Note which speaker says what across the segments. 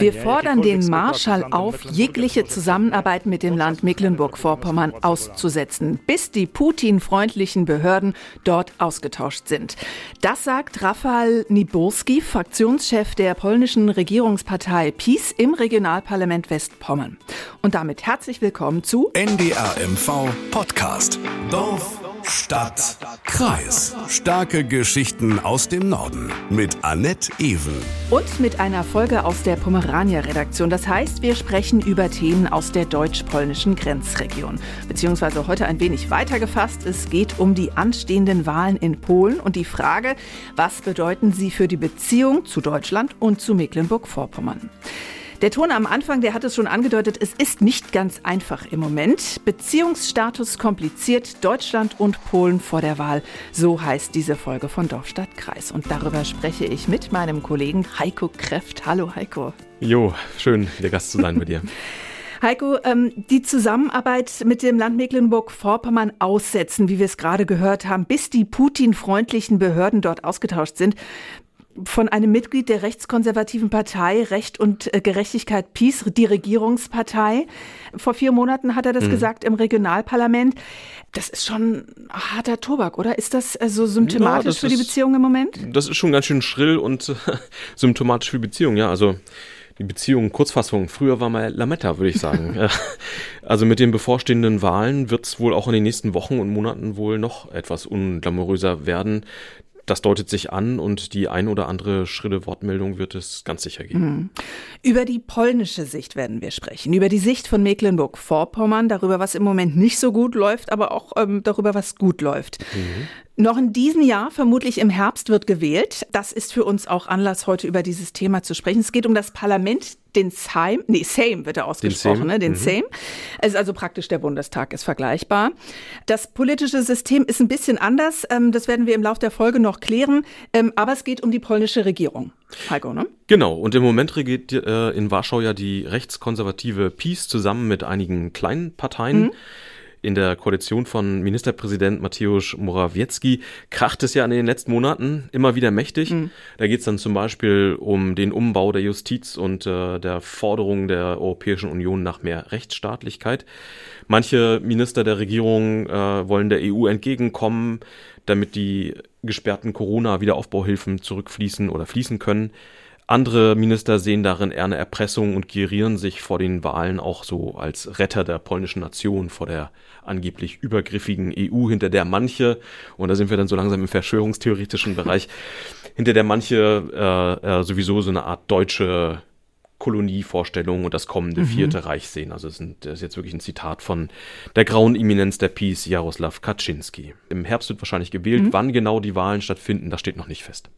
Speaker 1: Wir fordern den Marschall auf, jegliche Zusammenarbeit mit dem Land Mecklenburg-Vorpommern auszusetzen, bis die Putin-freundlichen Behörden dort ausgetauscht sind. Das sagt Rafael Niburski, Fraktionschef der polnischen Regierungspartei PiS im Regionalparlament Westpommern. Und damit herzlich willkommen zu
Speaker 2: NDR MV Podcast. Dorf Stadt, Kreis. Starke Geschichten aus dem Norden mit Annette Even.
Speaker 1: Und mit einer Folge aus der Pomerania-Redaktion. Das heißt, wir sprechen über Themen aus der deutsch-polnischen Grenzregion. Beziehungsweise heute ein wenig weiter gefasst. Es geht um die anstehenden Wahlen in Polen und die Frage, was bedeuten sie für die Beziehung zu Deutschland und zu Mecklenburg-Vorpommern. Der Ton am Anfang, der hat es schon angedeutet, es ist nicht ganz einfach im Moment. Beziehungsstatus kompliziert, Deutschland und Polen vor der Wahl. So heißt diese Folge von Dorfstadt Kreis. Und darüber spreche ich mit meinem Kollegen Heiko Kreft. Hallo Heiko.
Speaker 3: Jo, schön, der Gast zu sein bei dir.
Speaker 1: Heiko, ähm, die Zusammenarbeit mit dem Land Mecklenburg-Vorpommern aussetzen, wie wir es gerade gehört haben, bis die Putin-freundlichen Behörden dort ausgetauscht sind von einem Mitglied der rechtskonservativen Partei Recht und äh, Gerechtigkeit Peace, die Regierungspartei. Vor vier Monaten hat er das mhm. gesagt im Regionalparlament. Das ist schon harter Tobak, oder? Ist das äh, so symptomatisch ja, für die Beziehung im Moment?
Speaker 3: Das ist schon ganz schön schrill und äh, symptomatisch für die Beziehung, ja. Also die Beziehung, Kurzfassung, früher war mal Lametta, würde ich sagen. also mit den bevorstehenden Wahlen wird es wohl auch in den nächsten Wochen und Monaten wohl noch etwas unglamouröser werden das deutet sich an und die ein oder andere schrille Wortmeldung wird es ganz sicher geben. Mhm.
Speaker 1: Über die polnische Sicht werden wir sprechen, über die Sicht von Mecklenburg-Vorpommern, darüber, was im Moment nicht so gut läuft, aber auch ähm, darüber, was gut läuft. Mhm. Noch in diesem Jahr, vermutlich im Herbst, wird gewählt. Das ist für uns auch Anlass, heute über dieses Thema zu sprechen. Es geht um das Parlament, den Sejm, nee, Sejm wird er ausgesprochen, den Sejm. Ne? Den mhm. Es ist also praktisch der Bundestag, ist vergleichbar. Das politische System ist ein bisschen anders. Ähm, das werden wir im Laufe der Folge noch klären. Ähm, aber es geht um die polnische Regierung. Heiko, ne?
Speaker 3: Genau. Und im Moment regiert äh, in Warschau ja die rechtskonservative PiS zusammen mit einigen kleinen Parteien. Mhm in der Koalition von Ministerpräsident Mateusz Morawiecki kracht es ja in den letzten Monaten immer wieder mächtig. Mhm. Da geht es dann zum Beispiel um den Umbau der Justiz und äh, der Forderung der Europäischen Union nach mehr Rechtsstaatlichkeit. Manche Minister der Regierung äh, wollen der EU entgegenkommen, damit die gesperrten Corona-Wiederaufbauhilfen zurückfließen oder fließen können. Andere Minister sehen darin eher eine Erpressung und gerieren sich vor den Wahlen auch so als Retter der polnischen Nation vor der angeblich übergriffigen EU, hinter der manche, und da sind wir dann so langsam im verschwörungstheoretischen Bereich, hinter der manche äh, äh, sowieso so eine Art deutsche Kolonievorstellung und das kommende mhm. Vierte Reich sehen. Also das ist jetzt wirklich ein Zitat von der grauen Eminenz der Peace, Jaroslav Kaczynski. Im Herbst wird wahrscheinlich gewählt. Mhm. Wann genau die Wahlen stattfinden, das steht noch nicht fest.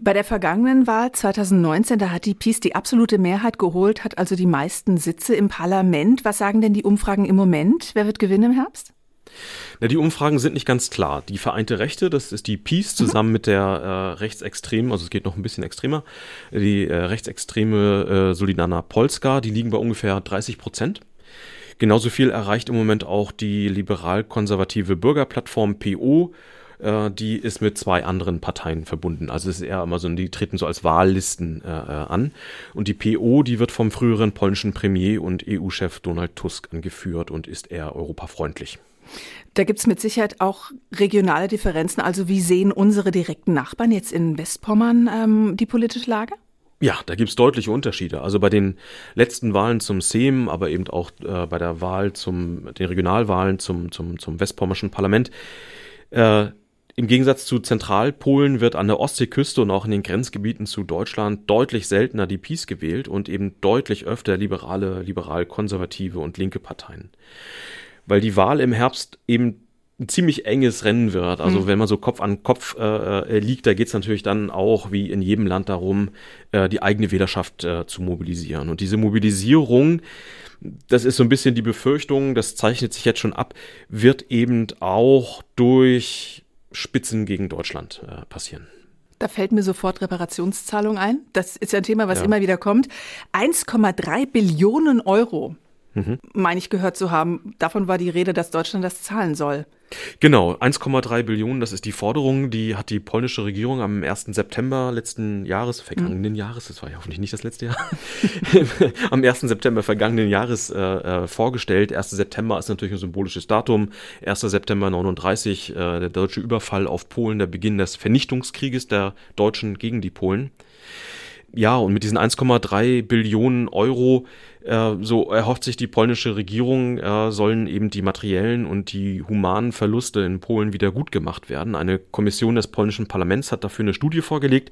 Speaker 1: Bei der vergangenen Wahl 2019, da hat die PiS die absolute Mehrheit geholt, hat also die meisten Sitze im Parlament. Was sagen denn die Umfragen im Moment? Wer wird gewinnen im Herbst?
Speaker 3: Na, die Umfragen sind nicht ganz klar. Die Vereinte Rechte, das ist die PiS zusammen mhm. mit der äh, rechtsextremen, also es geht noch ein bisschen extremer, die äh, rechtsextreme äh, Solidana Polska, die liegen bei ungefähr 30 Prozent. Genauso viel erreicht im Moment auch die liberal-konservative Bürgerplattform PO äh, die ist mit zwei anderen Parteien verbunden. Also es ist eher immer so, die treten so als Wahllisten äh, äh an. Und die PO, die wird vom früheren polnischen Premier und EU-Chef Donald Tusk angeführt und ist eher europafreundlich.
Speaker 1: Da gibt es mit Sicherheit auch regionale Differenzen. Also wie sehen unsere direkten Nachbarn jetzt in Westpommern ähm, die politische Lage?
Speaker 3: Ja, da gibt's deutliche Unterschiede. Also bei den letzten Wahlen zum Sejm, aber eben auch äh, bei der Wahl zum, den Regionalwahlen zum, zum, zum Westpommerschen Parlament, äh, im Gegensatz zu Zentralpolen wird an der Ostseeküste und auch in den Grenzgebieten zu Deutschland deutlich seltener die Peace gewählt und eben deutlich öfter liberale, liberal-konservative und linke Parteien. Weil die Wahl im Herbst eben ein ziemlich enges Rennen wird. Also mhm. wenn man so Kopf an Kopf äh, äh liegt, da geht es natürlich dann auch wie in jedem Land darum, äh, die eigene Wählerschaft äh, zu mobilisieren. Und diese Mobilisierung, das ist so ein bisschen die Befürchtung, das zeichnet sich jetzt schon ab, wird eben auch durch Spitzen gegen Deutschland äh, passieren.
Speaker 1: Da fällt mir sofort Reparationszahlung ein. Das ist ja ein Thema, was ja. immer wieder kommt. 1,3 Billionen Euro mhm. meine ich gehört zu haben. Davon war die Rede, dass Deutschland das zahlen soll.
Speaker 3: Genau, 1,3 Billionen, das ist die Forderung, die hat die polnische Regierung am 1. September letzten Jahres, vergangenen mhm. Jahres, das war ja hoffentlich nicht das letzte Jahr, am 1. September vergangenen Jahres äh, äh, vorgestellt. 1. September ist natürlich ein symbolisches Datum. 1. September 39, äh, der deutsche Überfall auf Polen, der Beginn des Vernichtungskrieges der Deutschen gegen die Polen. Ja, und mit diesen 1,3 Billionen Euro, äh, so erhofft sich die polnische Regierung, äh, sollen eben die materiellen und die humanen Verluste in Polen wieder gut gemacht werden. Eine Kommission des polnischen Parlaments hat dafür eine Studie vorgelegt,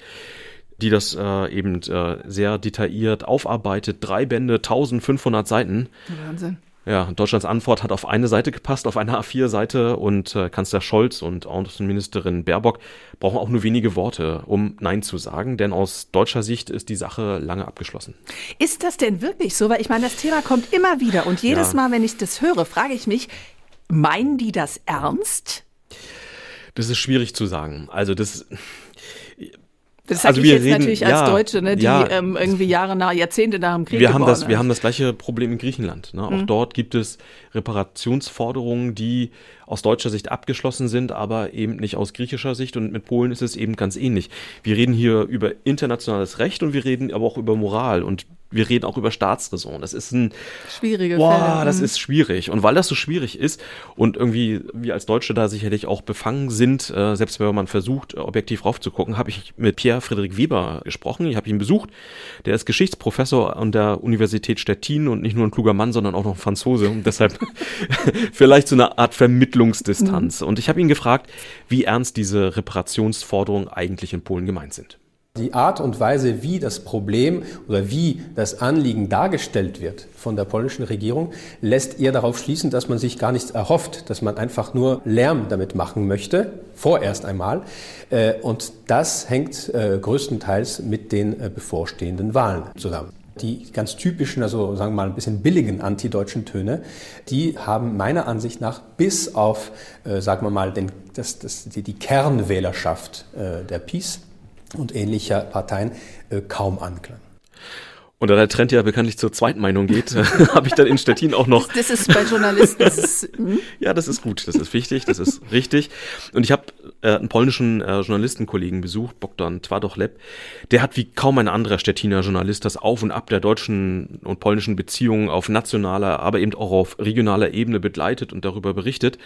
Speaker 3: die das äh, eben äh, sehr detailliert aufarbeitet. Drei Bände, 1500 Seiten. Wahnsinn. Ja, Deutschlands Antwort hat auf eine Seite gepasst, auf eine A4-Seite und äh, Kanzler Scholz und Außenministerin Baerbock brauchen auch nur wenige Worte, um Nein zu sagen, denn aus deutscher Sicht ist die Sache lange abgeschlossen.
Speaker 1: Ist das denn wirklich so? Weil ich meine, das Thema kommt immer wieder und jedes ja. Mal, wenn ich das höre, frage ich mich, meinen die das ernst?
Speaker 3: Das ist schwierig zu sagen. Also das
Speaker 1: das sage also ich jetzt reden, natürlich als ja, Deutsche, ne, die ja, ähm, irgendwie Jahre nach, Jahrzehnte nach dem Krieg
Speaker 3: wir haben das, ist. Wir haben das gleiche Problem in Griechenland. Ne? Auch mhm. dort gibt es Reparationsforderungen, die aus deutscher Sicht abgeschlossen sind, aber eben nicht aus griechischer Sicht. Und mit Polen ist es eben ganz ähnlich. Wir reden hier über internationales Recht und wir reden aber auch über Moral. Und wir reden auch über Staatsräson. Das ist ein
Speaker 1: schwierige
Speaker 3: boah, Fälle. das mhm. ist schwierig. Und weil das so schwierig ist und irgendwie wir als Deutsche da sicherlich auch befangen sind, äh, selbst wenn man versucht, objektiv raufzugucken, habe ich mit Pierre Friedrich Weber gesprochen. Ich habe ihn besucht. Der ist Geschichtsprofessor an der Universität Stettin und nicht nur ein kluger Mann, sondern auch noch ein Franzose und deshalb vielleicht so eine Art Vermittlungsdistanz. Mhm. Und ich habe ihn gefragt, wie ernst diese Reparationsforderungen eigentlich in Polen gemeint sind.
Speaker 4: Die Art und Weise, wie das Problem oder wie das Anliegen dargestellt wird von der polnischen Regierung, lässt eher darauf schließen, dass man sich gar nichts erhofft, dass man einfach nur Lärm damit machen möchte, vorerst einmal. Äh, und das hängt äh, größtenteils mit den äh, bevorstehenden Wahlen zusammen. Die ganz typischen, also sagen wir mal ein bisschen billigen antideutschen Töne, die haben meiner Ansicht nach bis auf, sagen wir mal, den, das, das, die, die Kernwählerschaft der Peace und ähnlicher Parteien äh, kaum Anklang.
Speaker 3: Und da der Trend ja bekanntlich zur Zweitmeinung geht, habe ich dann in Stettin auch noch.
Speaker 1: Das, das ist bei Journalisten. Das ist,
Speaker 3: hm? ja, das ist gut, das ist wichtig, das ist richtig. Und ich habe äh, einen polnischen äh, Journalistenkollegen besucht, Bogdan Twardochleb. Der hat wie kaum ein anderer Stettiner Journalist das Auf und Ab der deutschen und polnischen Beziehungen auf nationaler, aber eben auch auf regionaler Ebene begleitet und darüber berichtet.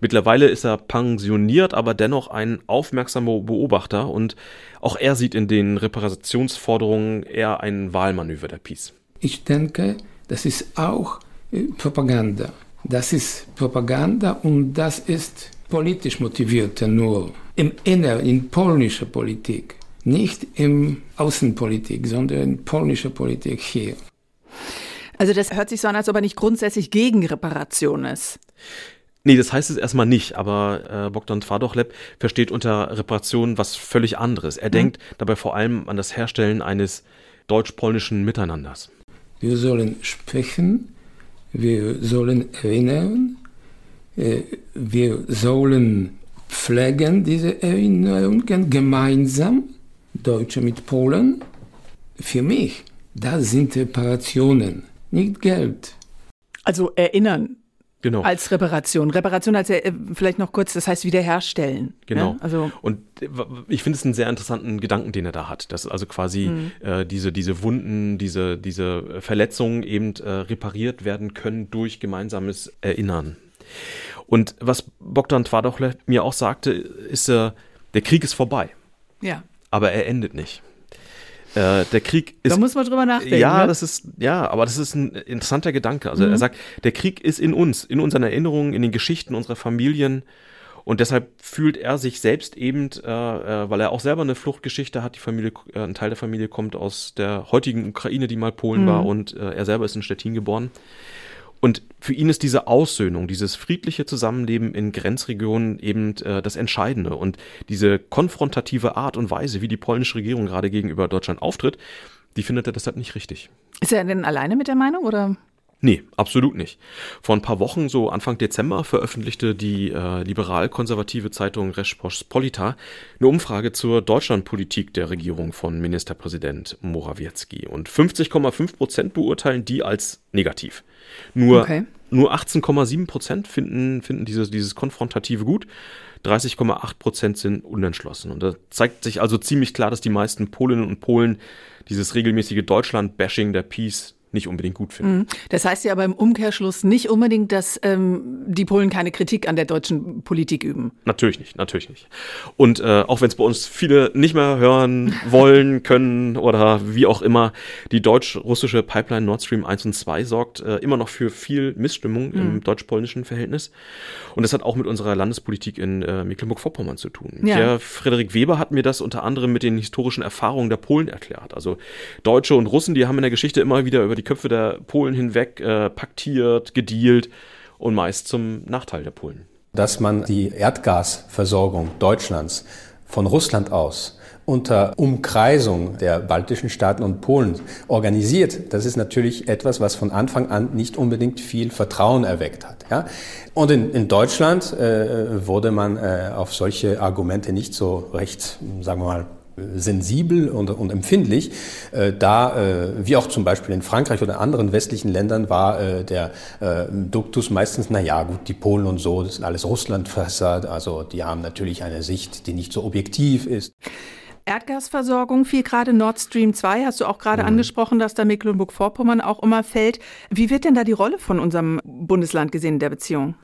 Speaker 3: Mittlerweile ist er pensioniert, aber dennoch ein aufmerksamer Beobachter und auch er sieht in den Reparationsforderungen eher ein Wahlmanöver der Peace.
Speaker 5: Ich denke, das ist auch äh, Propaganda. Das ist Propaganda und das ist politisch motivierte nur. Im Inneren, in polnischer Politik. Nicht in Außenpolitik, sondern in polnischer Politik hier.
Speaker 1: Also das hört sich so an, als ob er nicht grundsätzlich gegen Reparation ist.
Speaker 3: Nee, das heißt es erstmal nicht, aber äh, Bogdan Tvardochleb versteht unter Reparation was völlig anderes. Er mhm. denkt dabei vor allem an das Herstellen eines deutsch-polnischen Miteinanders.
Speaker 5: Wir sollen sprechen, wir sollen erinnern, wir sollen pflegen diese Erinnerungen gemeinsam, Deutsche mit Polen. Für mich, das sind Reparationen, nicht Geld.
Speaker 1: Also erinnern, Genau. Als Reparation. Reparation als äh, vielleicht noch kurz, das heißt wiederherstellen.
Speaker 3: Genau. Ne? Also und ich finde es einen sehr interessanten Gedanken, den er da hat, dass also quasi mhm. äh, diese, diese Wunden, diese, diese Verletzungen eben äh, repariert werden können durch gemeinsames Erinnern. Und was Bogdan Twardochle mir auch sagte, ist, äh, der Krieg ist vorbei.
Speaker 1: Ja.
Speaker 3: Aber er endet nicht. Äh, der Krieg ist.
Speaker 1: Da muss man drüber nachdenken.
Speaker 3: Ja,
Speaker 1: ne?
Speaker 3: das ist, ja, aber das ist ein interessanter Gedanke. Also mhm. er sagt, der Krieg ist in uns, in unseren Erinnerungen, in den Geschichten unserer Familien. Und deshalb fühlt er sich selbst eben, äh, äh, weil er auch selber eine Fluchtgeschichte hat, die Familie, äh, ein Teil der Familie kommt aus der heutigen Ukraine, die mal Polen mhm. war, und äh, er selber ist in Stettin geboren. Und für ihn ist diese Aussöhnung, dieses friedliche Zusammenleben in Grenzregionen eben äh, das Entscheidende. Und diese konfrontative Art und Weise, wie die polnische Regierung gerade gegenüber Deutschland auftritt, die findet er deshalb nicht richtig.
Speaker 1: Ist er denn alleine mit der Meinung oder?
Speaker 3: Nee, absolut nicht. Vor ein paar Wochen, so Anfang Dezember, veröffentlichte die äh, liberal-konservative Zeitung Respospolita eine Umfrage zur Deutschlandpolitik der Regierung von Ministerpräsident Morawiecki. Und 50,5 Prozent beurteilen die als negativ. Nur, okay. nur 18,7 Prozent finden, finden dieses, dieses Konfrontative gut. 30,8 Prozent sind unentschlossen. Und da zeigt sich also ziemlich klar, dass die meisten Polinnen und Polen dieses regelmäßige Deutschland-Bashing der Peace nicht unbedingt gut finden. Mhm.
Speaker 1: Das heißt ja aber im Umkehrschluss nicht unbedingt, dass ähm, die Polen keine Kritik an der deutschen Politik üben.
Speaker 3: Natürlich nicht, natürlich nicht. Und äh, auch wenn es bei uns viele nicht mehr hören wollen, können oder wie auch immer, die deutsch-russische Pipeline Nord Stream 1 und 2 sorgt äh, immer noch für viel Missstimmung mhm. im deutsch-polnischen Verhältnis. Und das hat auch mit unserer Landespolitik in äh, Mecklenburg-Vorpommern zu tun. Ja. Der Frederik Weber hat mir das unter anderem mit den historischen Erfahrungen der Polen erklärt. Also Deutsche und Russen, die haben in der Geschichte immer wieder über die Köpfe der Polen hinweg äh, paktiert, gedealt und meist zum Nachteil der Polen.
Speaker 4: Dass man die Erdgasversorgung Deutschlands von Russland aus unter Umkreisung der baltischen Staaten und Polen organisiert, das ist natürlich etwas, was von Anfang an nicht unbedingt viel Vertrauen erweckt hat. Ja? Und in, in Deutschland äh, wurde man äh, auf solche Argumente nicht so recht, sagen wir mal, sensibel und, und empfindlich. Äh, da, äh, wie auch zum Beispiel in Frankreich oder anderen westlichen Ländern, war äh, der äh, Duktus meistens, na ja, gut, die Polen und so, das sind alles Russlandfresser, also die haben natürlich eine Sicht, die nicht so objektiv ist.
Speaker 1: Erdgasversorgung fiel gerade Nord Stream 2, hast du auch gerade mhm. angesprochen, dass da Mecklenburg-Vorpommern auch immer fällt. Wie wird denn da die Rolle von unserem Bundesland gesehen in der Beziehung?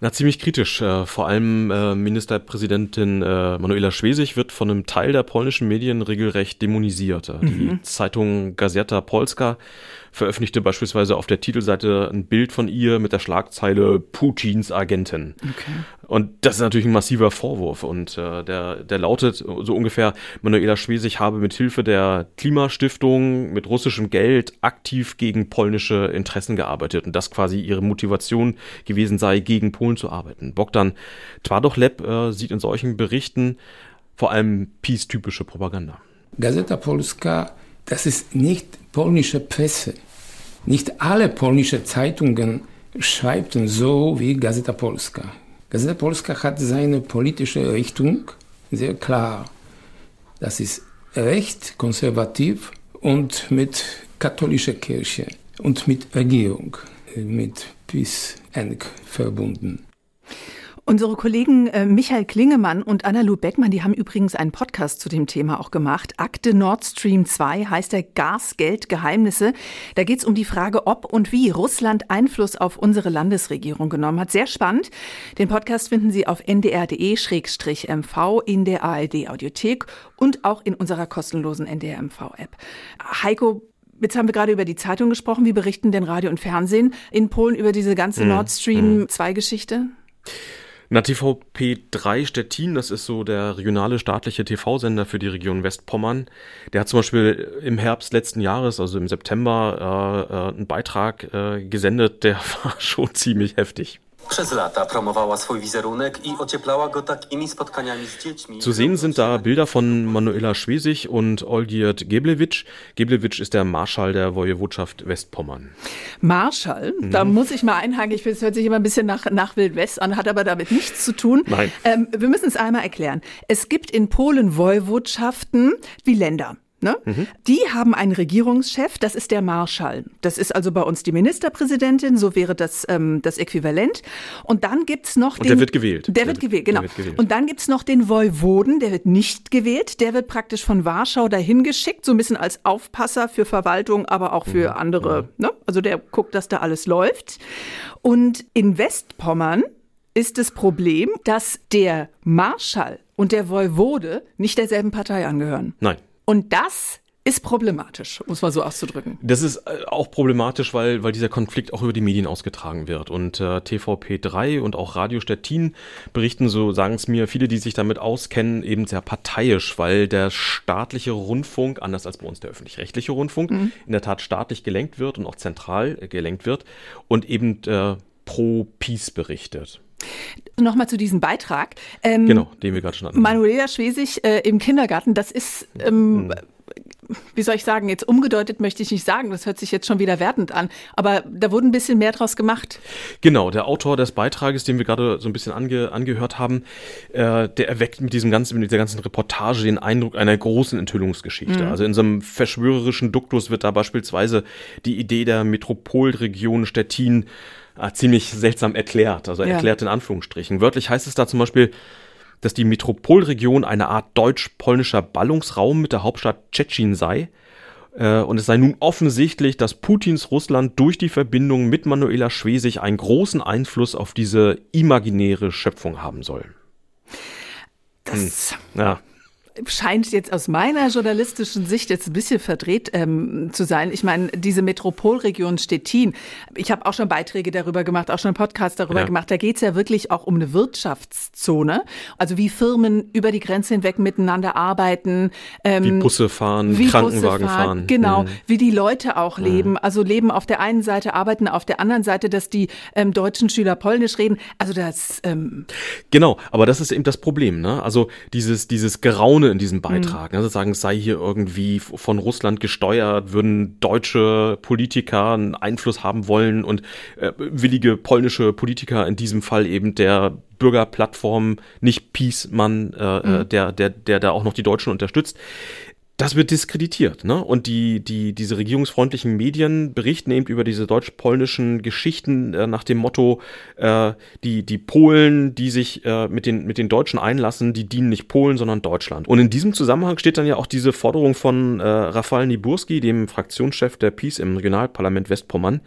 Speaker 3: Na, ziemlich kritisch. Äh, vor allem äh, Ministerpräsidentin äh, Manuela Schwesig wird von einem Teil der polnischen Medien regelrecht dämonisiert. Die mhm. Zeitung Gazeta Polska veröffentlichte beispielsweise auf der Titelseite ein Bild von ihr mit der Schlagzeile Putins Agentin. Okay. Und das ist natürlich ein massiver Vorwurf und äh, der, der lautet so ungefähr, Manuela Schwesig habe mit Hilfe der Klimastiftung mit russischem Geld aktiv gegen polnische Interessen gearbeitet und das quasi ihre Motivation gewesen sei, gegen Polen zu arbeiten. Bogdan Twardochleb äh, sieht in solchen Berichten vor allem peace-typische Propaganda.
Speaker 5: Gazeta Polska das ist nicht polnische Presse. Nicht alle polnische Zeitungen schreiben so wie Gazeta Polska. Gazeta Polska hat seine politische Richtung sehr klar. Das ist recht, konservativ und mit katholischer Kirche und mit Regierung, mit PiS eng verbunden.
Speaker 1: Unsere Kollegen äh, Michael Klingemann und Anna-Lu Beckmann, die haben übrigens einen Podcast zu dem Thema auch gemacht. Akte Nord Stream 2 heißt der Gas, Geld, Geheimnisse. Da geht es um die Frage, ob und wie Russland Einfluss auf unsere Landesregierung genommen hat. Sehr spannend. Den Podcast finden Sie auf ndr.de-mv in der ARD-Audiothek und auch in unserer kostenlosen NDR-MV-App. Heiko, Jetzt haben wir gerade über die Zeitung gesprochen. Wie berichten denn Radio und Fernsehen in Polen über diese ganze hm. Nord Stream 2-Geschichte? Hm.
Speaker 3: Na, TVP3 Stettin, das ist so der regionale staatliche TV-Sender für die Region Westpommern. Der hat zum Beispiel im Herbst letzten Jahres, also im September, äh, äh, einen Beitrag äh, gesendet, der war schon ziemlich heftig. Zu sehen sind da Bilder von Manuela Schwesig und Olgierd Geblewitsch. Geblewitsch ist der Marschall der Wojewodschaft Westpommern.
Speaker 1: Marschall? Mhm. Da muss ich mal einhaken. Ich finde, es hört sich immer ein bisschen nach, nach Wildwest an, hat aber damit nichts zu tun.
Speaker 3: Nein.
Speaker 1: Ähm, wir müssen es einmal erklären. Es gibt in Polen Woiwodschaften wie Länder. Ne? Mhm. Die haben einen Regierungschef, das ist der Marschall. Das ist also bei uns die Ministerpräsidentin, so wäre das ähm, das Äquivalent. Und dann gibt's noch
Speaker 3: Und den. Der wird gewählt.
Speaker 1: Der, der wird gewählt, genau. Wird gewählt. Und dann gibt's noch den Woiwoden, der wird nicht gewählt. Der wird praktisch von Warschau dahin geschickt, so ein bisschen als Aufpasser für Verwaltung, aber auch für mhm. andere. Mhm. Ne? Also der guckt, dass da alles läuft. Und in Westpommern ist das Problem, dass der Marschall und der Woiwode nicht derselben Partei angehören.
Speaker 3: Nein.
Speaker 1: Und das ist problematisch, muss man so auszudrücken.
Speaker 3: Das ist äh, auch problematisch, weil, weil dieser Konflikt auch über die Medien ausgetragen wird. Und äh, TVP3 und auch Radio Stettin berichten, so sagen es mir viele, die sich damit auskennen, eben sehr parteiisch, weil der staatliche Rundfunk, anders als bei uns der öffentlich-rechtliche Rundfunk, mhm. in der Tat staatlich gelenkt wird und auch zentral äh, gelenkt wird und eben äh, pro Peace berichtet.
Speaker 1: Nochmal zu diesem Beitrag.
Speaker 3: Ähm, genau, den wir gerade schon hatten.
Speaker 1: Manuela Schwesig äh, im Kindergarten, das ist ähm, mhm. wie soll ich sagen, jetzt umgedeutet möchte ich nicht sagen, das hört sich jetzt schon wieder wertend an, aber da wurde ein bisschen mehr draus gemacht.
Speaker 3: Genau, der Autor des Beitrages, den wir gerade so ein bisschen ange, angehört haben, äh, der erweckt mit diesem ganzen, mit dieser ganzen Reportage den Eindruck einer großen Enthüllungsgeschichte. Mhm. Also in so einem verschwörerischen Duktus wird da beispielsweise die Idee der Metropolregion Stettin äh, ziemlich seltsam erklärt, also ja. erklärt in Anführungsstrichen. Wörtlich heißt es da zum Beispiel, dass die Metropolregion eine Art deutsch-polnischer Ballungsraum mit der Hauptstadt Tschetschen sei. Äh, und es sei nun offensichtlich, dass Putins Russland durch die Verbindung mit Manuela Schwesig einen großen Einfluss auf diese imaginäre Schöpfung haben soll.
Speaker 1: Das, hm. ja scheint jetzt aus meiner journalistischen Sicht jetzt ein bisschen verdreht ähm, zu sein. Ich meine, diese Metropolregion Stettin, ich habe auch schon Beiträge darüber gemacht, auch schon einen Podcast darüber ja. gemacht. Da geht es ja wirklich auch um eine Wirtschaftszone, also wie Firmen über die Grenze hinweg miteinander arbeiten.
Speaker 3: Ähm, wie Busse fahren, wie Krankenwagen Busse fahren, fahren.
Speaker 1: Genau, mhm. wie die Leute auch mhm. leben. Also leben auf der einen Seite, arbeiten auf der anderen Seite, dass die ähm, deutschen Schüler Polnisch reden. Also das...
Speaker 3: Ähm genau, aber das ist eben das Problem. Ne? Also dieses, dieses Geraune in diesem Beitrag. Mhm. Also sagen, es sei hier irgendwie von Russland gesteuert, würden deutsche Politiker einen Einfluss haben wollen und äh, willige polnische Politiker, in diesem Fall eben der Bürgerplattform, nicht Peace-Mann, äh mhm. der, der, der da auch noch die Deutschen unterstützt das wird diskreditiert, ne? Und die, die, diese regierungsfreundlichen Medien berichten eben über diese deutsch-polnischen Geschichten äh, nach dem Motto, äh, die, die Polen, die sich äh, mit, den, mit den Deutschen einlassen, die dienen nicht Polen, sondern Deutschland. Und in diesem Zusammenhang steht dann ja auch diese Forderung von äh, Rafal Niburski, dem Fraktionschef der Peace im Regionalparlament Westpommern.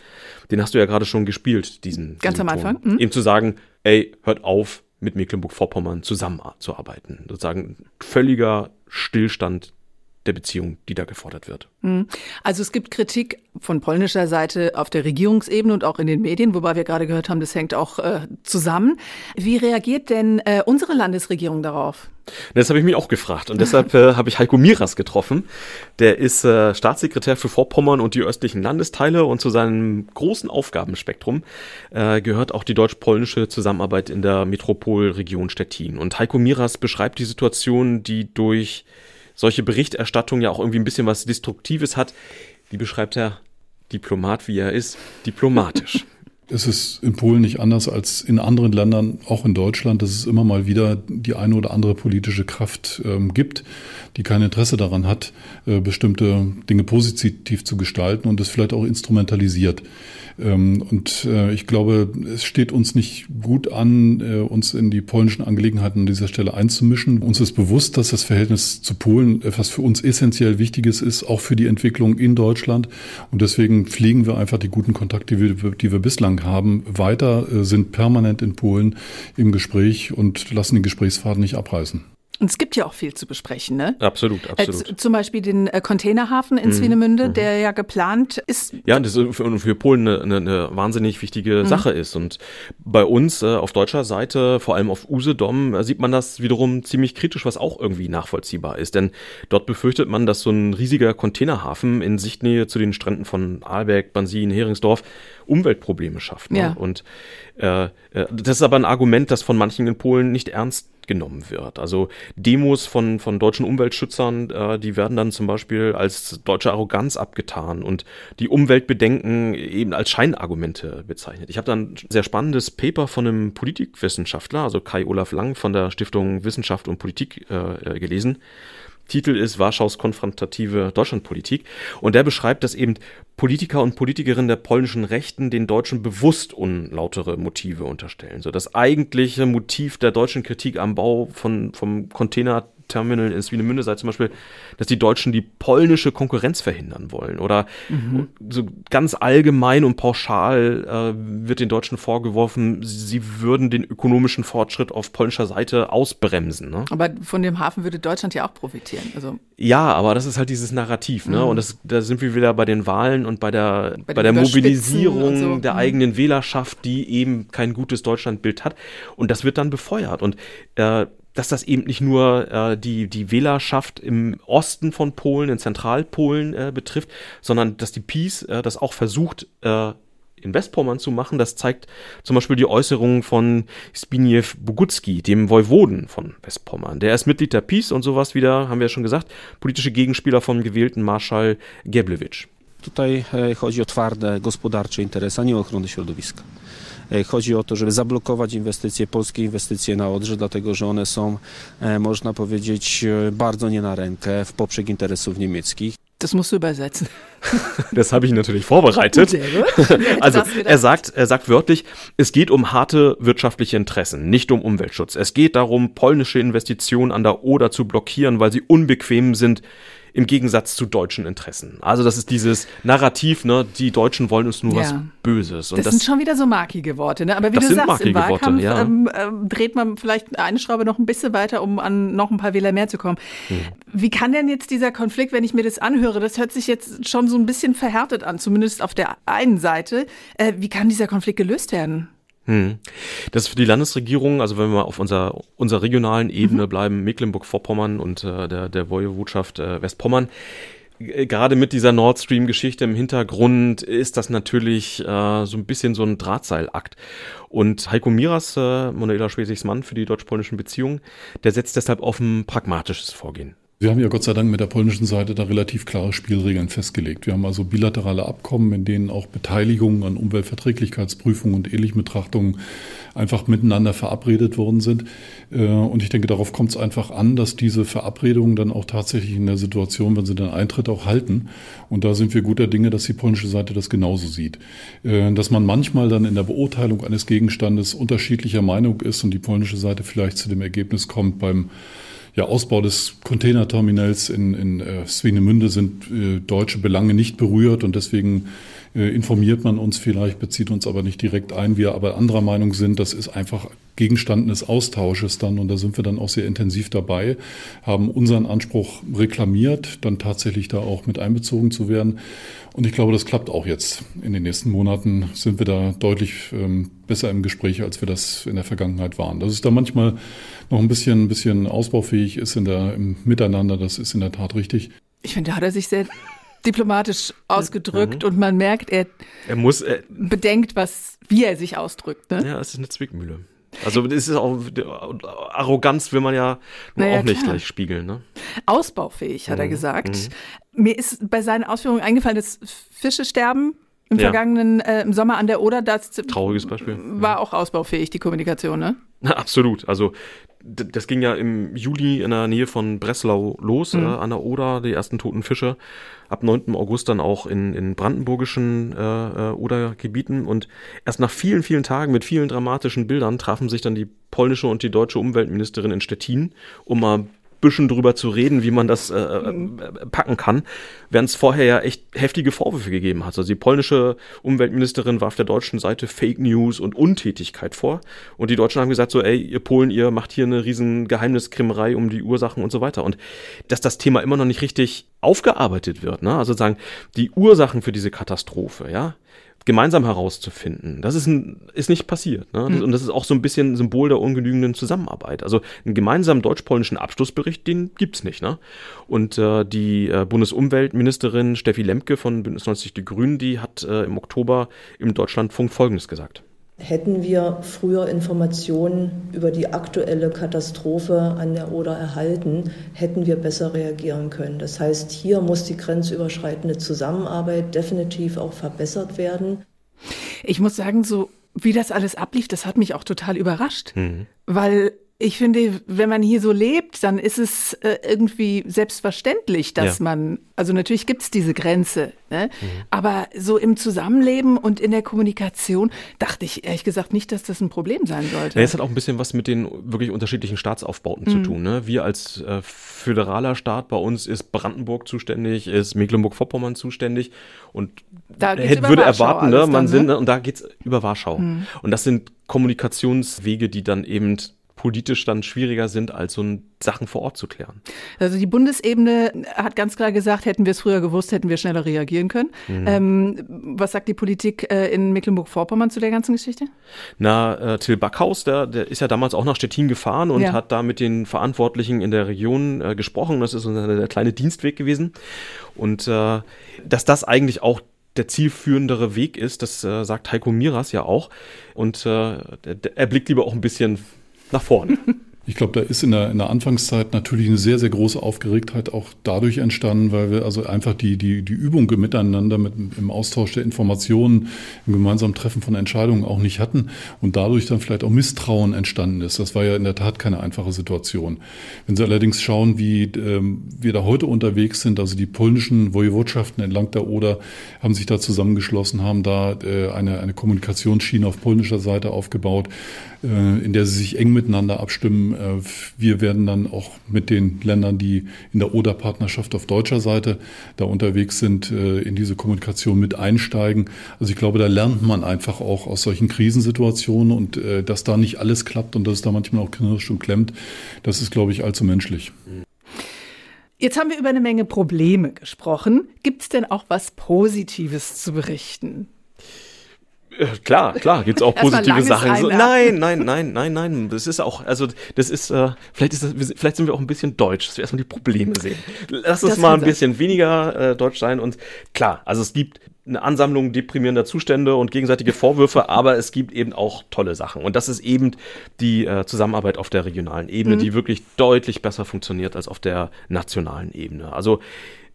Speaker 3: Den hast du ja gerade schon gespielt, diesen.
Speaker 1: Ganz
Speaker 3: diesen
Speaker 1: am Anfang. Mhm.
Speaker 3: Ihm zu sagen, ey, hört auf, mit Mecklenburg-Vorpommern zusammenzuarbeiten. Sozusagen völliger Stillstand der Beziehung, die da gefordert wird.
Speaker 1: Mhm. Also es gibt Kritik von polnischer Seite auf der Regierungsebene und auch in den Medien, wobei wir gerade gehört haben, das hängt auch äh, zusammen. Wie reagiert denn äh, unsere Landesregierung darauf?
Speaker 3: Das habe ich mich auch gefragt und deshalb äh, habe ich Heiko Miras getroffen. Der ist äh, Staatssekretär für Vorpommern und die östlichen Landesteile und zu seinem großen Aufgabenspektrum äh, gehört auch die deutsch-polnische Zusammenarbeit in der Metropolregion Stettin. Und Heiko Miras beschreibt die Situation, die durch solche Berichterstattung ja auch irgendwie ein bisschen was Destruktives hat, die beschreibt er Diplomat, wie er ist, diplomatisch.
Speaker 6: Es ist in Polen nicht anders als in anderen Ländern, auch in Deutschland, dass es immer mal wieder die eine oder andere politische Kraft ähm, gibt, die kein Interesse daran hat, äh, bestimmte Dinge positiv zu gestalten und es vielleicht auch instrumentalisiert. Ähm, und äh, ich glaube, es steht uns nicht gut an, äh, uns in die polnischen Angelegenheiten an dieser Stelle einzumischen. Uns ist bewusst, dass das Verhältnis zu Polen etwas für uns essentiell Wichtiges ist, auch für die Entwicklung in Deutschland. Und deswegen pflegen wir einfach die guten Kontakte, die wir, die wir bislang haben, weiter, äh, sind permanent in Polen im Gespräch und lassen den Gesprächsfaden nicht abreißen.
Speaker 1: Und es gibt ja auch viel zu besprechen, ne?
Speaker 3: Absolut, absolut.
Speaker 1: Äh, zum Beispiel den äh, Containerhafen in mhm. Swinemünde, mhm. der ja geplant ist.
Speaker 3: Ja, das für, für Polen eine, eine, eine wahnsinnig wichtige mhm. Sache ist. Und bei uns äh, auf deutscher Seite, vor allem auf Usedom, äh, sieht man das wiederum ziemlich kritisch, was auch irgendwie nachvollziehbar ist. Denn dort befürchtet man, dass so ein riesiger Containerhafen in Sichtnähe zu den Stränden von Aalbeck, Bansin, Heringsdorf Umweltprobleme schafft. Ne? Ja. Und äh, äh, das ist aber ein Argument, das von manchen in Polen nicht ernst genommen wird. Also Demos von, von deutschen Umweltschützern, äh, die werden dann zum Beispiel als deutsche Arroganz abgetan und die Umweltbedenken eben als Scheinargumente bezeichnet. Ich habe dann ein sehr spannendes Paper von einem Politikwissenschaftler, also Kai Olaf Lang von der Stiftung Wissenschaft und Politik äh, gelesen. Titel ist Warschaus konfrontative Deutschlandpolitik. Und der beschreibt, dass eben Politiker und Politikerinnen der polnischen Rechten den Deutschen bewusst unlautere Motive unterstellen. So das eigentliche Motiv der deutschen Kritik am Bau von, vom Container Terminal in Swinemünde sei zum Beispiel, dass die Deutschen die polnische Konkurrenz verhindern wollen. Oder mhm. so ganz allgemein und pauschal äh, wird den Deutschen vorgeworfen, sie würden den ökonomischen Fortschritt auf polnischer Seite ausbremsen. Ne?
Speaker 1: Aber von dem Hafen würde Deutschland ja auch profitieren. Also
Speaker 3: ja, aber das ist halt dieses Narrativ. Ne? Mhm. Und das, da sind wir wieder bei den Wahlen und bei der, bei, bei der Mobilisierung so. der mhm. eigenen Wählerschaft, die eben kein gutes Deutschlandbild hat. Und das wird dann befeuert. Und äh, dass das eben nicht nur äh, die, die Wählerschaft im Osten von Polen, in Zentralpolen äh, betrifft, sondern dass die Peace äh, das auch versucht, äh, in Westpommern zu machen. Das zeigt zum Beispiel die Äußerung von Zbigniew Bogucki, dem Woiwoden von Westpommern. Der ist Mitglied der PiS und sowas wieder, haben wir ja schon gesagt, politische Gegenspieler vom gewählten Marschall Geblewicz.
Speaker 7: Tutaj e, chodzi o twarde gospodarcze interesy, a nie o ochronę środowiska. E, chodzi o to, żeby zablokować inwestycje, polskie inwestycje na Odrze, dlatego że one są, e, można powiedzieć, bardzo nie na rękę w poprzek interesów niemieckich.
Speaker 1: Das musst du übersetzen.
Speaker 3: Das habe ich natürlich vorbereitet. Also er sagt, er sagt wörtlich, es geht um harte wirtschaftliche Interessen, nicht um Umweltschutz. Es geht darum, polnische Investitionen an der Oder zu blockieren, weil sie unbequem sind im Gegensatz zu deutschen Interessen. Also das ist dieses Narrativ, ne, die Deutschen wollen uns nur ja. was Böses.
Speaker 1: Und das, das, sind schon wieder so markige Worte, ne? Aber wie du sagst, im Wahlkampf Worte, ja. ähm, ähm, dreht man vielleicht eine Schraube noch ein bisschen weiter, um an noch ein paar Wähler mehr zu kommen. Hm. Wie kann denn jetzt dieser Konflikt, wenn ich mir das anhöre, das hört sich jetzt schon so ein bisschen verhärtet an, zumindest auf der einen Seite. Äh, wie kann dieser Konflikt gelöst werden?
Speaker 3: Hm. Das ist für die Landesregierung, also wenn wir auf unserer, unserer regionalen Ebene mhm. bleiben, Mecklenburg-Vorpommern und äh, der, der Woiwodschaft äh, Westpommern, äh, gerade mit dieser Nord Stream-Geschichte im Hintergrund ist das natürlich äh, so ein bisschen so ein Drahtseilakt. Und Heiko Miras, äh, Manuela Schwesigs Mann für die deutsch-polnischen Beziehungen, der setzt deshalb auf ein pragmatisches Vorgehen.
Speaker 6: Wir haben ja Gott sei Dank mit der polnischen Seite da relativ klare Spielregeln festgelegt. Wir haben also bilaterale Abkommen, in denen auch Beteiligungen an Umweltverträglichkeitsprüfungen und ähnlichen Betrachtungen einfach miteinander verabredet worden sind. Äh, und ich denke, darauf kommt es einfach an, dass diese Verabredungen dann auch tatsächlich in der Situation, wenn sie dann eintritt, auch halten. Und da sind wir guter Dinge, dass die polnische Seite das genauso sieht. Äh, dass man manchmal dann in der Beurteilung eines Gegenstandes unterschiedlicher Meinung ist und die polnische Seite vielleicht zu dem Ergebnis kommt beim ja, Ausbau des Containerterminals in, in äh, Swinemünde sind äh, deutsche Belange nicht berührt und deswegen äh, informiert man uns vielleicht, bezieht uns aber nicht direkt ein. Wir aber anderer Meinung sind, das ist einfach Gegenstand des Austausches dann und da sind wir dann auch sehr intensiv dabei, haben unseren Anspruch reklamiert, dann tatsächlich da auch mit einbezogen zu werden. Und ich glaube, das klappt auch jetzt. In den nächsten Monaten sind wir da deutlich ähm, besser im Gespräch, als wir das in der Vergangenheit waren. Dass es da manchmal noch ein bisschen, ein bisschen ausbaufähig ist in der, im Miteinander, das ist in der Tat richtig.
Speaker 1: Ich finde, da hat er sich sehr diplomatisch ausgedrückt mhm. und man merkt, er,
Speaker 3: er muss, er,
Speaker 1: bedenkt, was, wie er sich ausdrückt. Ne?
Speaker 3: Ja, es ist eine Zwickmühle. Also das ist auch Arroganz will man ja naja, auch nicht klar. gleich spiegeln. Ne?
Speaker 1: Ausbaufähig, hat mhm. er gesagt. Mhm. Mir ist bei seinen Ausführungen eingefallen, dass Fische sterben im ja. vergangenen äh, im Sommer an der Oder. Das
Speaker 3: Trauriges Beispiel.
Speaker 1: War auch ausbaufähig, die Kommunikation, ne?
Speaker 3: absolut. Also das ging ja im Juli in der Nähe von Breslau los, mhm. äh, an der Oder, die ersten toten Fische. Ab 9. August dann auch in, in brandenburgischen äh, äh, Odergebieten. Und erst nach vielen, vielen Tagen mit vielen dramatischen Bildern trafen sich dann die polnische und die deutsche Umweltministerin in Stettin, um mal bisschen drüber zu reden, wie man das äh, äh packen kann, während es vorher ja echt heftige Vorwürfe gegeben hat. Also die polnische Umweltministerin warf der deutschen Seite Fake News und Untätigkeit vor und die Deutschen haben gesagt so, ey, ihr Polen, ihr macht hier eine riesen Geheimniskrimmerei um die Ursachen und so weiter. Und dass das Thema immer noch nicht richtig aufgearbeitet wird, ne? Also sagen, die Ursachen für diese Katastrophe, ja, gemeinsam herauszufinden. Das ist, ein, ist nicht passiert. Ne? Mhm. Und das ist auch so ein bisschen Symbol der ungenügenden Zusammenarbeit. Also einen gemeinsamen deutsch-polnischen Abschlussbericht, den gibt's nicht. Ne? Und äh, die äh, Bundesumweltministerin Steffi Lemke von Bündnis 90 Die Grünen, die hat äh, im Oktober im Deutschlandfunk Folgendes gesagt.
Speaker 8: Hätten wir früher Informationen über die aktuelle Katastrophe an der Oder erhalten, hätten wir besser reagieren können. Das heißt, hier muss die grenzüberschreitende Zusammenarbeit definitiv auch verbessert werden.
Speaker 1: Ich muss sagen, so wie das alles ablief, das hat mich auch total überrascht, mhm. weil ich finde, wenn man hier so lebt, dann ist es äh, irgendwie selbstverständlich, dass ja. man, also natürlich gibt es diese Grenze, ne? Mhm. aber so im Zusammenleben und in der Kommunikation dachte ich ehrlich gesagt nicht, dass das ein Problem sein sollte.
Speaker 3: Ja, es hat auch ein bisschen was mit den wirklich unterschiedlichen Staatsaufbauten mhm. zu tun. Ne? Wir als äh, föderaler Staat, bei uns ist Brandenburg zuständig, ist Mecklenburg-Vorpommern zuständig und da hätte, würde erwarten, ne, man dann, sind, ne? und da geht's über Warschau. Mhm. Und das sind Kommunikationswege, die dann eben politisch dann schwieriger sind, als so Sachen vor Ort zu klären.
Speaker 1: Also die Bundesebene hat ganz klar gesagt, hätten wir es früher gewusst, hätten wir schneller reagieren können. Mhm. Ähm, was sagt die Politik äh, in Mecklenburg-Vorpommern zu der ganzen Geschichte?
Speaker 3: Na, äh, Till Backhaus, der, der ist ja damals auch nach Stettin gefahren und ja. hat da mit den Verantwortlichen in der Region äh, gesprochen. Das ist so der kleine Dienstweg gewesen. Und äh, dass das eigentlich auch der zielführendere Weg ist. Das äh, sagt Heiko Miras ja auch. Und äh, er blickt lieber auch ein bisschen nach vorne.
Speaker 6: Ich glaube, da ist in der, in der Anfangszeit natürlich eine sehr, sehr große Aufgeregtheit auch dadurch entstanden, weil wir also einfach die, die, die Übung miteinander mit, im Austausch der Informationen, im gemeinsamen Treffen von Entscheidungen auch nicht hatten und dadurch dann vielleicht auch Misstrauen entstanden ist. Das war ja in der Tat keine einfache Situation. Wenn Sie allerdings schauen, wie ähm, wir da heute unterwegs sind, also die polnischen Wojewodschaften entlang der Oder haben sich da zusammengeschlossen, haben da äh, eine, eine Kommunikationsschiene auf polnischer Seite aufgebaut, in der sie sich eng miteinander abstimmen. Äh, wir werden dann auch mit den Ländern, die in der ODA-Partnerschaft auf deutscher Seite da unterwegs sind, äh, in diese Kommunikation mit einsteigen. Also ich glaube, da lernt man einfach auch aus solchen Krisensituationen und dass da nicht alles klappt und dass es da manchmal auch knirscht und klemmt, das ist, glaube ich, allzu menschlich.
Speaker 1: Jetzt haben wir über eine Menge Probleme gesprochen. Gibt es denn auch was Positives zu berichten?
Speaker 3: Äh, klar, klar, gibt's auch positive Sachen. So, nein, nein, nein, nein, nein. Das ist auch, also das ist, äh, vielleicht ist das, vielleicht sind wir auch ein bisschen deutsch, dass wir erstmal die Probleme sehen. Lass uns mal ein bisschen weniger äh, deutsch sein. Und klar, also es gibt eine Ansammlung deprimierender Zustände und gegenseitige Vorwürfe, aber es gibt eben auch tolle Sachen. Und das ist eben die äh, Zusammenarbeit auf der regionalen Ebene, mhm. die wirklich deutlich besser funktioniert als auf der nationalen Ebene. Also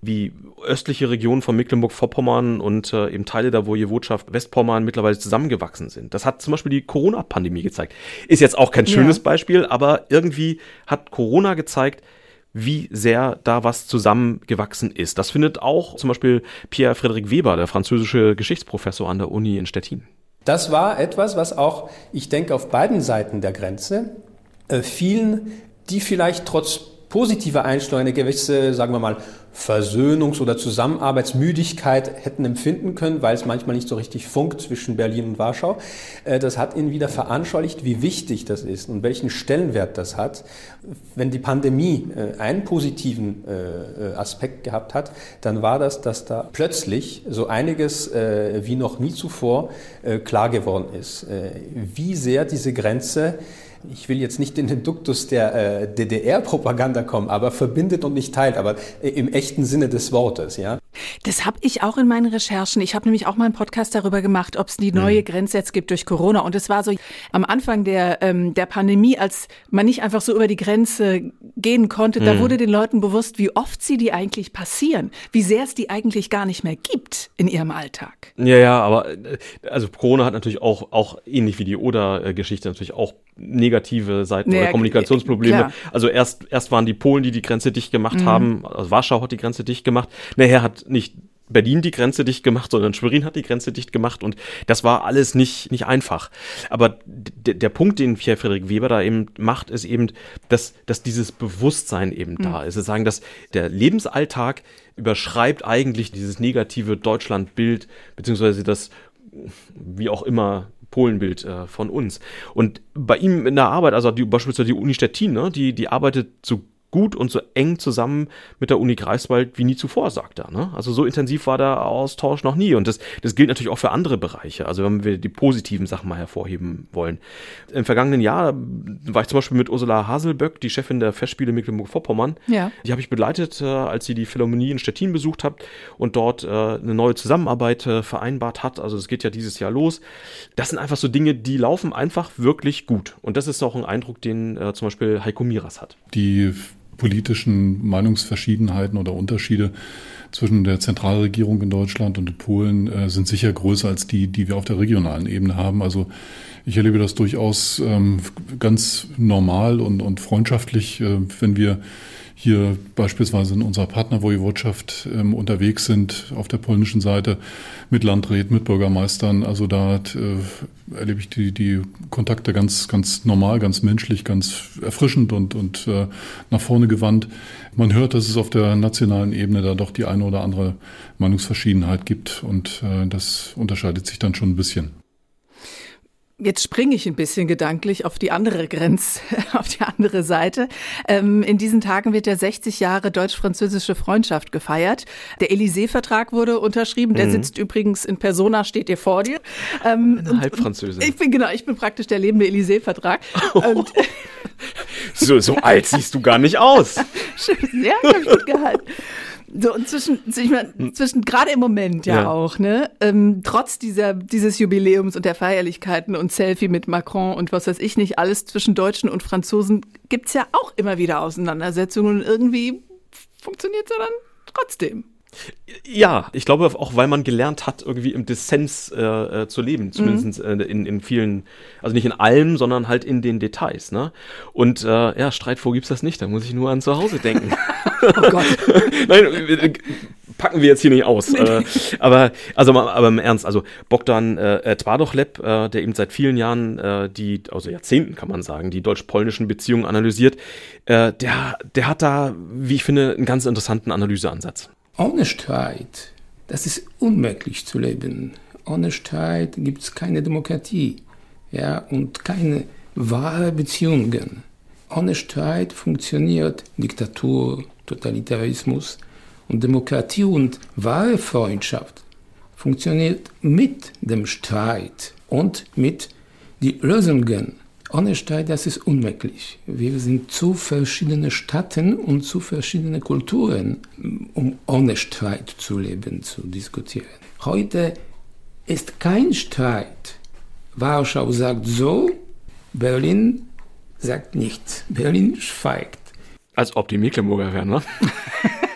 Speaker 3: wie östliche Regionen von Mecklenburg-Vorpommern und äh, eben Teile der Wojewodschaft Westpommern mittlerweile zusammengewachsen sind. Das hat zum Beispiel die Corona-Pandemie gezeigt. Ist jetzt auch kein schönes ja. Beispiel, aber irgendwie hat Corona gezeigt, wie sehr da was zusammengewachsen ist. Das findet auch zum Beispiel Pierre Frédéric Weber, der französische Geschichtsprofessor an der Uni in Stettin.
Speaker 4: Das war etwas, was auch, ich denke, auf beiden Seiten der Grenze äh, vielen, die vielleicht trotz positiver Einstellung gewisse, sagen wir mal, Versöhnungs- oder Zusammenarbeitsmüdigkeit hätten empfinden können, weil es manchmal nicht so richtig funkt zwischen Berlin und Warschau. Äh, das hat ihnen wieder veranschaulicht, wie wichtig das ist und welchen Stellenwert das hat. Wenn die Pandemie äh, einen positiven äh, Aspekt gehabt hat, dann war das, dass da plötzlich so einiges wie noch nie zuvor klar geworden ist. Wie sehr diese Grenze ich will jetzt nicht in den Duktus der äh, DDR-Propaganda kommen, aber verbindet und nicht teilt, aber im echten Sinne des Wortes, ja.
Speaker 1: Das habe ich auch in meinen Recherchen. Ich habe nämlich auch mal einen Podcast darüber gemacht, ob es die neue mhm. Grenze jetzt gibt durch Corona. Und es war so am Anfang der, ähm, der Pandemie, als man nicht einfach so über die Grenze gehen konnte, mhm. da wurde den Leuten bewusst, wie oft sie die eigentlich passieren, wie sehr es die eigentlich gar nicht mehr gibt in ihrem Alltag.
Speaker 3: Ja, ja, aber äh, also Corona hat natürlich auch, auch ähnlich wie die Oder-Geschichte natürlich auch negative Seiten naja, oder Kommunikationsprobleme. Klar. Also erst, erst waren die Polen, die die Grenze dicht gemacht mhm. haben. Also Warschau hat die Grenze dicht gemacht. Nachher hat nicht Berlin die Grenze dicht gemacht, sondern Schwerin hat die Grenze dicht gemacht und das war alles nicht, nicht einfach. Aber der Punkt, den Pierre Friedrich Weber da eben macht, ist eben, dass, dass dieses Bewusstsein eben mhm. da ist. Es sagen, dass der Lebensalltag überschreibt eigentlich dieses negative Deutschlandbild, beziehungsweise das, wie auch immer, Polenbild äh, von uns. Und bei ihm in der Arbeit, also die, beispielsweise die Uni Stettin, ne, die, die arbeitet so gut und so eng zusammen mit der Uni Greifswald wie nie zuvor, sagt er. Ne? Also so intensiv war der Austausch noch nie. Und das, das gilt natürlich auch für andere Bereiche. Also wenn wir die positiven Sachen mal hervorheben wollen. Im vergangenen Jahr war ich zum Beispiel mit Ursula Haselböck, die Chefin der Festspiele Mecklenburg-Vorpommern. Ja. Die habe ich begleitet, äh, als sie die Philharmonie in Stettin besucht hat und dort äh, eine neue Zusammenarbeit äh, vereinbart hat. Also es geht ja dieses Jahr los. Das sind einfach so Dinge, die laufen einfach wirklich gut. Und das ist auch ein Eindruck, den zum Beispiel Heiko Miras hat.
Speaker 6: Die politischen Meinungsverschiedenheiten oder Unterschiede zwischen der Zentralregierung in Deutschland und Polen äh, sind sicher größer als die, die wir auf der regionalen Ebene haben. Also ich erlebe das durchaus ähm, ganz normal und, und freundschaftlich, äh, wenn wir hier beispielsweise in unserer Partnerwojewodschaft ähm, unterwegs sind, auf der polnischen Seite, mit Landräten, mit Bürgermeistern. Also da äh, erlebe ich die, die Kontakte ganz, ganz normal, ganz menschlich, ganz erfrischend und, und äh, nach vorne gewandt. Man hört, dass es auf der nationalen Ebene da doch die eine oder andere Meinungsverschiedenheit gibt und äh, das unterscheidet sich dann schon ein bisschen.
Speaker 1: Jetzt springe ich ein bisschen gedanklich auf die andere Grenze, auf die andere Seite. Ähm, in diesen Tagen wird der 60 Jahre deutsch-französische Freundschaft gefeiert. Der Élysée-Vertrag wurde unterschrieben. Der mhm. sitzt übrigens in Persona, steht dir vor dir.
Speaker 3: Ähm, Eine Halbfranzösin.
Speaker 1: Ich bin genau, ich bin praktisch der lebende Élysée-Vertrag.
Speaker 3: so, so alt siehst du gar nicht aus.
Speaker 1: Schön, habe gut gehalten. So, und zwischen, ich mein, zwischen gerade im Moment ja, ja. auch, ne? Ähm, trotz dieser, dieses Jubiläums und der Feierlichkeiten und Selfie mit Macron und was weiß ich nicht, alles zwischen Deutschen und Franzosen gibt's ja auch immer wieder Auseinandersetzungen und irgendwie funktioniert es ja dann trotzdem.
Speaker 3: Ja, ich glaube auch, weil man gelernt hat, irgendwie im Dissens äh, äh, zu leben, zumindest mhm. in, in vielen, also nicht in allem, sondern halt in den Details. Ne? Und äh, ja, Streitfur gibt's das nicht, da muss ich nur an zu Hause denken. oh Gott. Nein, äh, packen wir jetzt hier nicht aus. äh, aber, also, aber im Ernst, also Bogdan äh, Twardochleb, äh, der eben seit vielen Jahren äh, die, also Jahrzehnten kann man sagen, die deutsch-polnischen Beziehungen analysiert, äh, der, der hat da, wie ich finde, einen ganz interessanten Analyseansatz.
Speaker 5: Ohne Streit, das ist unmöglich zu leben. Ohne Streit gibt es keine Demokratie ja, und keine wahre Beziehungen. Ohne Streit funktioniert Diktatur, Totalitarismus und Demokratie und wahre Freundschaft funktioniert mit dem Streit und mit den Lösungen ohne Streit, das ist unmöglich. Wir sind zu verschiedene Staaten und zu verschiedene Kulturen, um ohne Streit zu leben, zu diskutieren. Heute ist kein Streit. Warschau sagt so, Berlin sagt nichts. Berlin schweigt.
Speaker 3: Als ob die Mecklenburger wären, ne?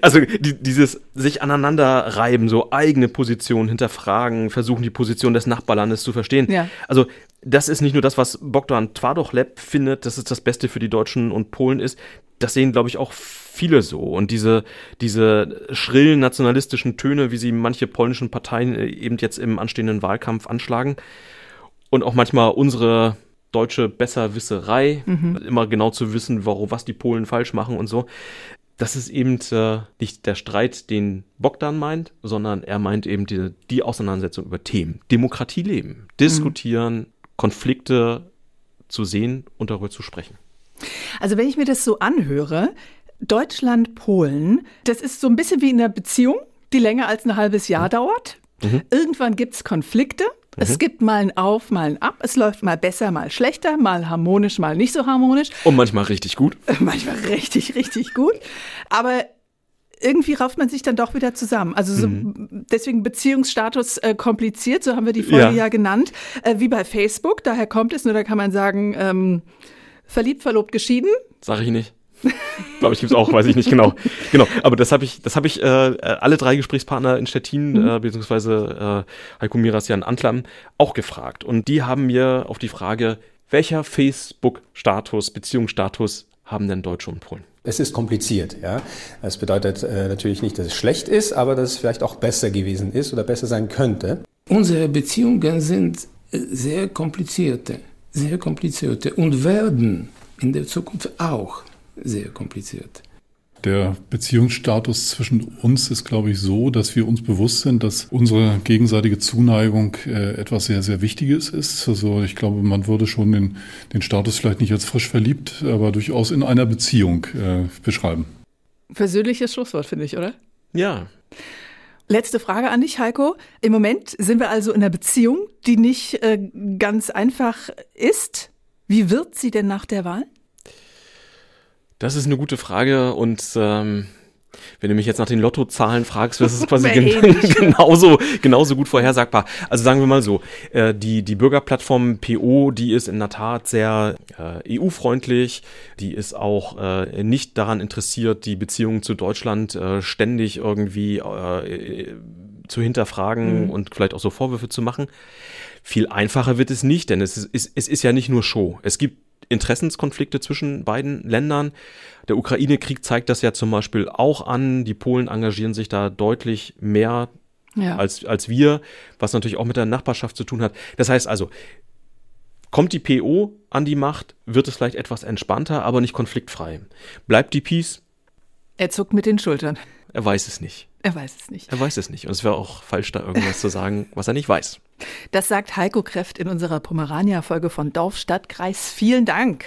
Speaker 3: also die, dieses sich aneinander reiben, so eigene Positionen hinterfragen, versuchen die Position des Nachbarlandes zu verstehen. Ja. Also das ist nicht nur das, was Bogdan Twardochleb findet, dass es das Beste für die Deutschen und Polen ist. Das sehen, glaube ich, auch viele so. Und diese, diese schrillen nationalistischen Töne, wie sie manche polnischen Parteien äh, eben jetzt im anstehenden Wahlkampf anschlagen und auch manchmal unsere deutsche Besserwisserei, mhm. immer genau zu wissen, warum, was die Polen falsch machen und so das ist eben äh, nicht der Streit, den Bogdan meint, sondern er meint eben die, die Auseinandersetzung über Themen. Demokratie leben, diskutieren, mhm. Konflikte zu sehen und darüber zu sprechen.
Speaker 1: Also wenn ich mir das so anhöre, Deutschland, Polen, das ist so ein bisschen wie in einer Beziehung, die länger als ein halbes Jahr mhm. dauert. Mhm. Irgendwann gibt es Konflikte es mhm. gibt mal ein Auf, mal ein Ab. Es läuft mal besser, mal schlechter, mal harmonisch, mal nicht so harmonisch.
Speaker 3: Und manchmal richtig gut.
Speaker 1: manchmal richtig, richtig gut. Aber irgendwie rauft man sich dann doch wieder zusammen. Also so, mhm. deswegen Beziehungsstatus äh, kompliziert, so haben wir die Folge ja, ja genannt, äh, wie bei Facebook. Daher kommt es, nur da kann man sagen, ähm, verliebt, verlobt, geschieden.
Speaker 3: Sag ich nicht. Glaube ich, gibt es auch, weiß ich nicht genau. Genau, aber das habe ich, das habe ich äh, alle drei Gesprächspartner in Stettin, mhm. äh, beziehungsweise äh, Heiko Miras, Jan Antlam, auch gefragt. Und die haben mir auf die Frage, welcher Facebook-Status, Beziehungsstatus haben denn Deutsche und Polen?
Speaker 4: Es ist kompliziert, ja. Das bedeutet äh, natürlich nicht, dass es schlecht ist, aber dass es vielleicht auch besser gewesen ist oder besser sein könnte.
Speaker 5: Unsere Beziehungen sind sehr komplizierte, sehr komplizierte und werden in der Zukunft auch sehr kompliziert.
Speaker 6: Der Beziehungsstatus zwischen uns ist, glaube ich, so, dass wir uns bewusst sind, dass unsere gegenseitige Zuneigung äh, etwas sehr, sehr Wichtiges ist. Also ich glaube, man würde schon den, den Status vielleicht nicht als frisch verliebt, aber durchaus in einer Beziehung äh, beschreiben.
Speaker 1: Persönliches Schlusswort, finde ich, oder?
Speaker 3: Ja.
Speaker 1: Letzte Frage an dich, Heiko. Im Moment sind wir also in einer Beziehung, die nicht äh, ganz einfach ist. Wie wird sie denn nach der Wahl?
Speaker 3: Das ist eine gute Frage und ähm, wenn du mich jetzt nach den Lottozahlen fragst, ist es quasi gen genauso, genauso gut vorhersagbar. Also sagen wir mal so, äh, die, die Bürgerplattform PO, die ist in der Tat sehr äh, EU-freundlich, die ist auch äh, nicht daran interessiert, die Beziehungen zu Deutschland äh, ständig irgendwie äh, zu hinterfragen mhm. und vielleicht auch so Vorwürfe zu machen. Viel einfacher wird es nicht, denn es ist, es ist ja nicht nur Show. Es gibt Interessenskonflikte zwischen beiden Ländern. Der Ukraine-Krieg zeigt das ja zum Beispiel auch an. Die Polen engagieren sich da deutlich mehr ja. als, als wir, was natürlich auch mit der Nachbarschaft zu tun hat. Das heißt also, kommt die PO an die Macht, wird es vielleicht etwas entspannter, aber nicht konfliktfrei. Bleibt die Peace?
Speaker 1: Er zuckt mit den Schultern.
Speaker 3: Er weiß es nicht.
Speaker 1: Er weiß es nicht.
Speaker 3: Er weiß es nicht. Und es wäre auch falsch, da irgendwas zu sagen, was er nicht weiß.
Speaker 1: Das sagt Heiko Kräft in unserer Pomerania-Folge von Dorf, Stadt, Kreis. Vielen Dank.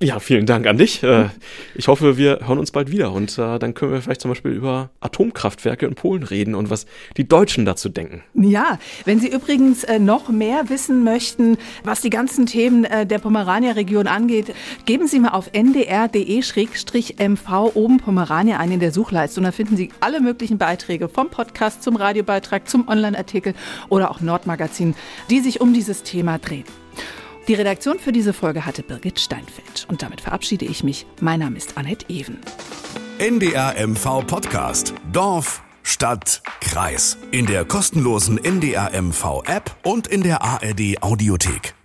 Speaker 3: Ja, vielen Dank an dich. Äh, ich hoffe, wir hören uns bald wieder und äh, dann können wir vielleicht zum Beispiel über Atomkraftwerke in Polen reden und was die Deutschen dazu denken.
Speaker 1: Ja, wenn Sie übrigens äh, noch mehr wissen möchten, was die ganzen Themen der Pomerania-Region angeht, geben Sie mal auf ndr.de-mv oben Pomerania ein in der Suchleiste und da finden Sie alle möglichen Beiträge vom Podcast zum Radiobeitrag, zum Online-Artikel oder auch Nordmagazin, die sich um dieses Thema drehen. Die Redaktion für diese Folge hatte Birgit Steinfeld. Und damit verabschiede ich mich. Mein Name ist Annette Even.
Speaker 2: NDR MV Podcast. Dorf, Stadt, Kreis. In der kostenlosen NDR MV App und in der ARD Audiothek.